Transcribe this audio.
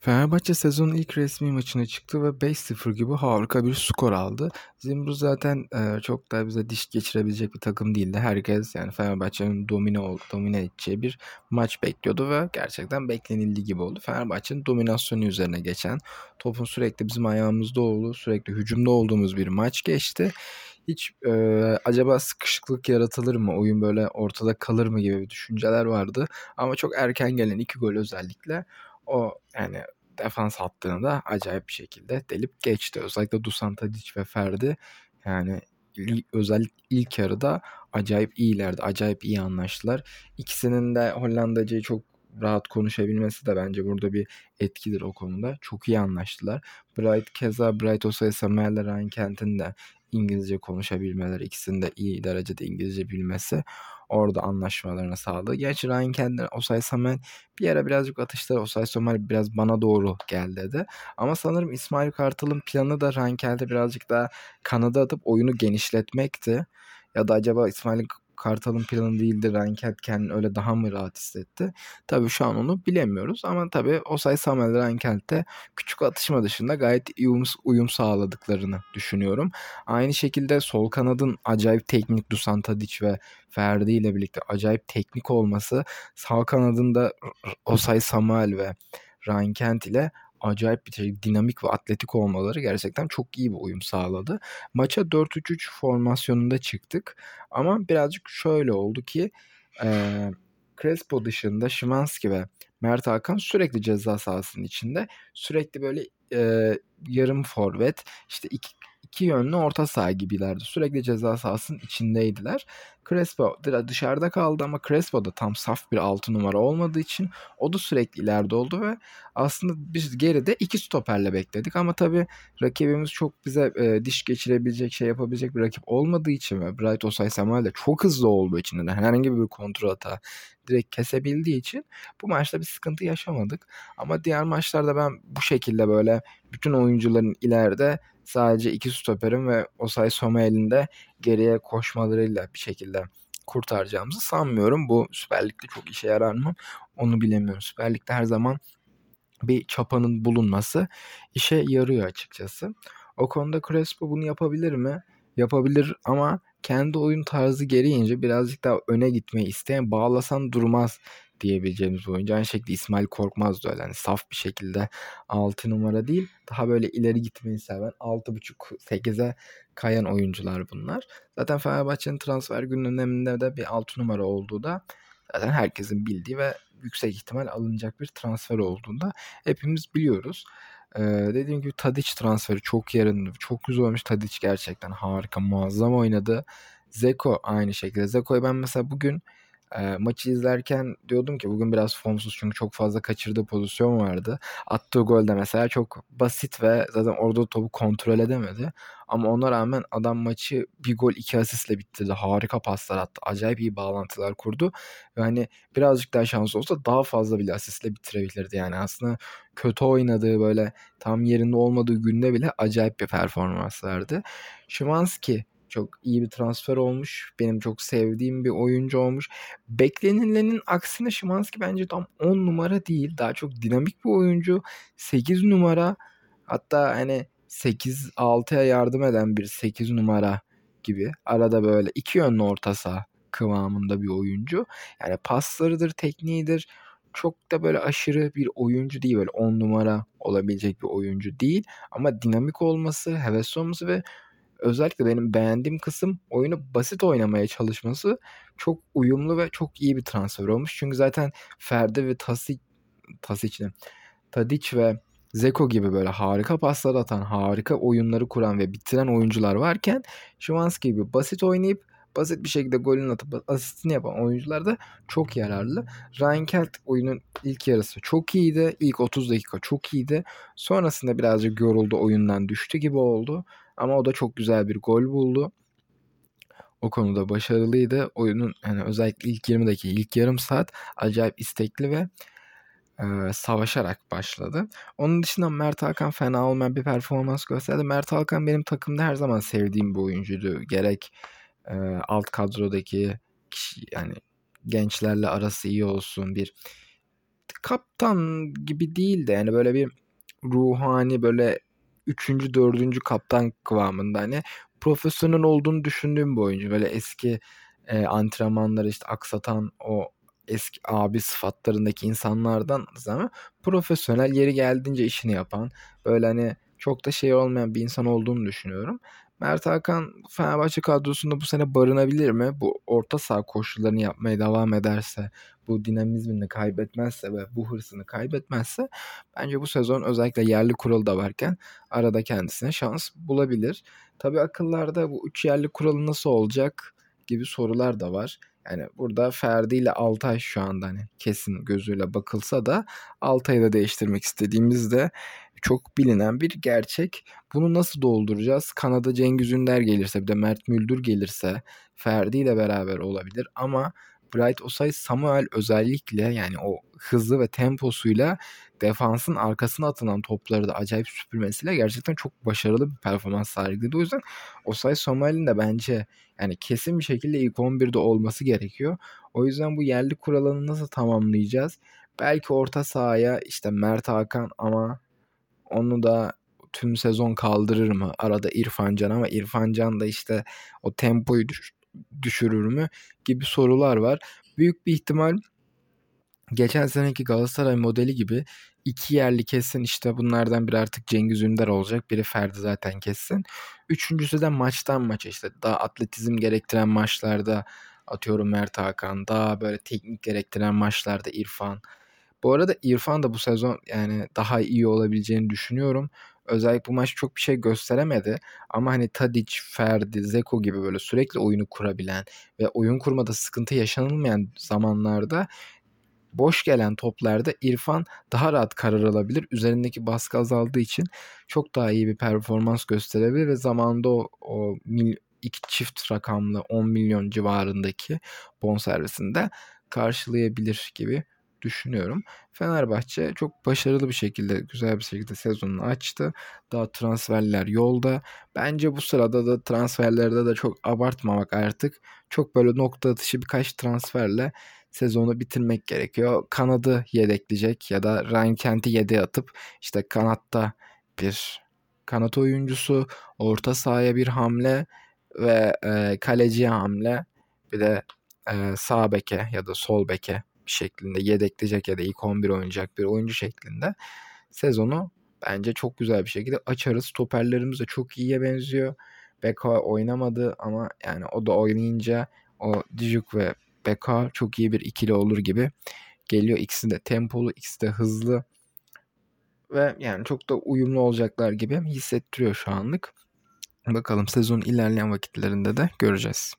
Fenerbahçe sezonun ilk resmi maçına çıktı ve 5-0 gibi harika bir skor aldı. Zimbru zaten e, çok da bize diş geçirebilecek bir takım değildi. Herkes yani Fenerbahçe'nin domine, domine edeceği bir maç bekliyordu ve gerçekten beklenildiği gibi oldu. Fenerbahçe'nin dominasyonu üzerine geçen, topun sürekli bizim ayağımızda olduğu, sürekli hücumda olduğumuz bir maç geçti. Hiç e, acaba sıkışıklık yaratılır mı, oyun böyle ortada kalır mı gibi düşünceler vardı. Ama çok erken gelen iki gol özellikle o yani defans hattını da acayip bir şekilde delip geçti. Özellikle Dusan Tadic ve Ferdi yani özellikle ilk yarıda acayip iyilerdi. Acayip iyi anlaştılar. İkisinin de Hollandacayı çok rahat konuşabilmesi de bence burada bir etkidir o konuda. Çok iyi anlaştılar. Bright keza Bright Osay Samuel Ryan Kent'in de İngilizce konuşabilmeleri, ikisinin de iyi derecede İngilizce bilmesi orada anlaşmalarını sağladı. Gerçi Ryan kendine Osay Samuel bir ara birazcık atışları Osay Samuel biraz bana doğru geldi dedi. Ama sanırım İsmail Kartal'ın planı da Ryan Kent'e birazcık daha kanada atıp oyunu genişletmekti. Ya da acaba İsmail Kartal'ın planı değildi. Ranket kendini öyle daha mı rahat hissetti? Tabii şu an onu bilemiyoruz ama tabii Osay Samuel Rankent'te küçük atışma dışında gayet iyi uyum, uyum sağladıklarını düşünüyorum. Aynı şekilde sol kanadın acayip teknik Dusan Tadic ve Ferdi ile birlikte acayip teknik olması sağ kanadında Osay Samuel ve Ryan Kent ile acayip bir şey, dinamik ve atletik olmaları gerçekten çok iyi bir uyum sağladı. Maça 4-3-3 formasyonunda çıktık ama birazcık şöyle oldu ki e, Crespo dışında Şimanski ve Mert Hakan sürekli ceza sahasının içinde sürekli böyle e, yarım forvet işte iki iki yönlü orta saha gibilerdi. Sürekli ceza sahasının içindeydiler. Crespo dışarıda kaldı ama Crespo da tam saf bir altı numara olmadığı için o da sürekli ileride oldu ve aslında biz geride iki stoperle bekledik ama tabii rakibimiz çok bize e, diş geçirebilecek şey yapabilecek bir rakip olmadığı için ve Bright Osay Samuel de çok hızlı olduğu için de herhangi bir kontrol hata direkt kesebildiği için bu maçta bir sıkıntı yaşamadık. Ama diğer maçlarda ben bu şekilde böyle bütün oyuncuların ileride sadece iki stoperin ve Osay Somel'in de geriye koşmalarıyla bir şekilde kurtaracağımızı sanmıyorum. Bu Süper Lig'de çok işe yarar mı? Onu bilemiyorum. Süper Lig'de her zaman bir çapanın bulunması işe yarıyor açıkçası. O konuda Crespo bunu yapabilir mi? Yapabilir ama kendi oyun tarzı gereğince birazcık daha öne gitmeyi isteyen bağlasan durmaz diyebileceğimiz oyuncu. Aynı şekilde İsmail Korkmaz da öyle. Yani saf bir şekilde 6 numara değil. Daha böyle ileri gitmeyi seven 6.5-8'e kayan oyuncular bunlar. Zaten Fenerbahçe'nin transfer gündeminde de bir 6 numara olduğu da zaten herkesin bildiği ve yüksek ihtimal alınacak bir transfer olduğunda hepimiz biliyoruz. Ee, dediğim gibi Tadic transferi çok yerinde. Çok güzel olmuş Tadic gerçekten harika muazzam oynadı. Zeko aynı şekilde. Zeko'yu ben mesela bugün e, maçı izlerken diyordum ki bugün biraz formsuz çünkü çok fazla kaçırdığı pozisyon vardı. Attığı gol de mesela çok basit ve zaten orada topu kontrol edemedi. Ama ona rağmen adam maçı bir gol iki asistle bitirdi. Harika paslar attı. Acayip iyi bağlantılar kurdu. Ve hani birazcık daha şans olsa daha fazla bile asistle bitirebilirdi. Yani aslında kötü oynadığı böyle tam yerinde olmadığı günde bile acayip bir performans verdi. Şimanski çok iyi bir transfer olmuş. Benim çok sevdiğim bir oyuncu olmuş. Beklenilenin aksine Şimanski bence tam 10 numara değil. Daha çok dinamik bir oyuncu. 8 numara hatta hani 8-6'ya yardım eden bir 8 numara gibi. Arada böyle iki yönlü orta saha kıvamında bir oyuncu. Yani paslarıdır, tekniğidir. Çok da böyle aşırı bir oyuncu değil. Böyle 10 numara olabilecek bir oyuncu değil. Ama dinamik olması, hevesli olması ve özellikle benim beğendiğim kısım oyunu basit oynamaya çalışması çok uyumlu ve çok iyi bir transfer olmuş. Çünkü zaten Ferdi ve Tasic Tasic'le Tadic ve Zeko gibi böyle harika paslar atan, harika oyunları kuran ve bitiren oyuncular varken Şimanski gibi basit oynayıp basit bir şekilde golünü atıp asistini yapan oyuncular da çok yararlı. Ryan Kelt oyunun ilk yarısı çok iyiydi. İlk 30 dakika çok iyiydi. Sonrasında birazcık yoruldu oyundan düştü gibi oldu. Ama o da çok güzel bir gol buldu. O konuda başarılıydı. Oyunun yani özellikle ilk 20 dakika, ilk yarım saat acayip istekli ve e, savaşarak başladı. Onun dışında Mert Hakan fena olmayan bir performans gösterdi. Mert Hakan benim takımda her zaman sevdiğim bir oyuncuydu. Gerek e, alt kadrodaki kişi yani gençlerle arası iyi olsun bir kaptan gibi değil de yani böyle bir ruhani böyle üçüncü, dördüncü kaptan kıvamında hani profesyonel olduğunu düşündüğüm bir oyuncu. Böyle eski e, antrenmanları işte aksatan o eski abi sıfatlarındaki insanlardan ama profesyonel yeri geldiğince işini yapan böyle hani çok da şey olmayan bir insan olduğunu düşünüyorum. Mert Hakan Fenerbahçe kadrosunda bu sene barınabilir mi? Bu orta saha koşullarını yapmaya devam ederse, bu dinamizmini kaybetmezse ve bu hırsını kaybetmezse bence bu sezon özellikle yerli kuralı da varken arada kendisine şans bulabilir. Tabii akıllarda bu üç yerli kuralı nasıl olacak gibi sorular da var. Yani burada Ferdi ile Altay şu anda hani kesin gözüyle bakılsa da Altay'ı da değiştirmek istediğimizde çok bilinen bir gerçek. Bunu nasıl dolduracağız? Kanada Cengiz Ünder gelirse bir de Mert Müldür gelirse Ferdi ile beraber olabilir ama Bright Osay Samuel özellikle yani o hızlı ve temposuyla defansın arkasına atılan topları da acayip süpürmesiyle gerçekten çok başarılı bir performans sergiledi. O yüzden Osay Samuel'in de bence yani kesin bir şekilde ilk 11'de olması gerekiyor. O yüzden bu yerli kuralını nasıl tamamlayacağız? Belki orta sahaya işte Mert Hakan ama onu da tüm sezon kaldırır mı? Arada İrfan Can ama İrfan Can da işte o tempoyu düş- düşürür mü? Gibi sorular var. Büyük bir ihtimal geçen seneki Galatasaray modeli gibi iki yerli kesin işte bunlardan biri artık Cengiz Ünder olacak. Biri Ferdi zaten kesin. Üçüncüsü de maçtan maça işte daha atletizm gerektiren maçlarda atıyorum Mert Hakan. Daha böyle teknik gerektiren maçlarda İrfan. Bu arada İrfan da bu sezon yani daha iyi olabileceğini düşünüyorum. Özellikle bu maç çok bir şey gösteremedi ama hani Tadic, Ferdi, Zeko gibi böyle sürekli oyunu kurabilen ve oyun kurmada sıkıntı yaşanılmayan zamanlarda boş gelen toplarda İrfan daha rahat karar alabilir. Üzerindeki baskı azaldığı için çok daha iyi bir performans gösterebilir ve zamanda o, o mil, iki çift rakamlı 10 milyon civarındaki bonservisinde karşılayabilir gibi düşünüyorum. Fenerbahçe çok başarılı bir şekilde, güzel bir şekilde sezonunu açtı. Daha transferler yolda. Bence bu sırada da transferlerde de çok abartmamak artık. Çok böyle nokta atışı birkaç transferle sezonu bitirmek gerekiyor. Kanadı yedekleyecek ya da Ryan Kent'i yedeğe atıp işte kanatta bir kanat oyuncusu, orta sahaya bir hamle ve e, kaleciye hamle bir de e, sağ beke ya da sol beke şeklinde yedekleyecek ya da ilk 11 oynayacak bir oyuncu şeklinde sezonu bence çok güzel bir şekilde açarız. Stoperlerimiz de çok iyiye benziyor. Beka oynamadı ama yani o da oynayınca o Dijuk ve Beka çok iyi bir ikili olur gibi geliyor. İkisi de tempolu, ikisi de hızlı ve yani çok da uyumlu olacaklar gibi hissettiriyor şu anlık. Bakalım sezon ilerleyen vakitlerinde de göreceğiz.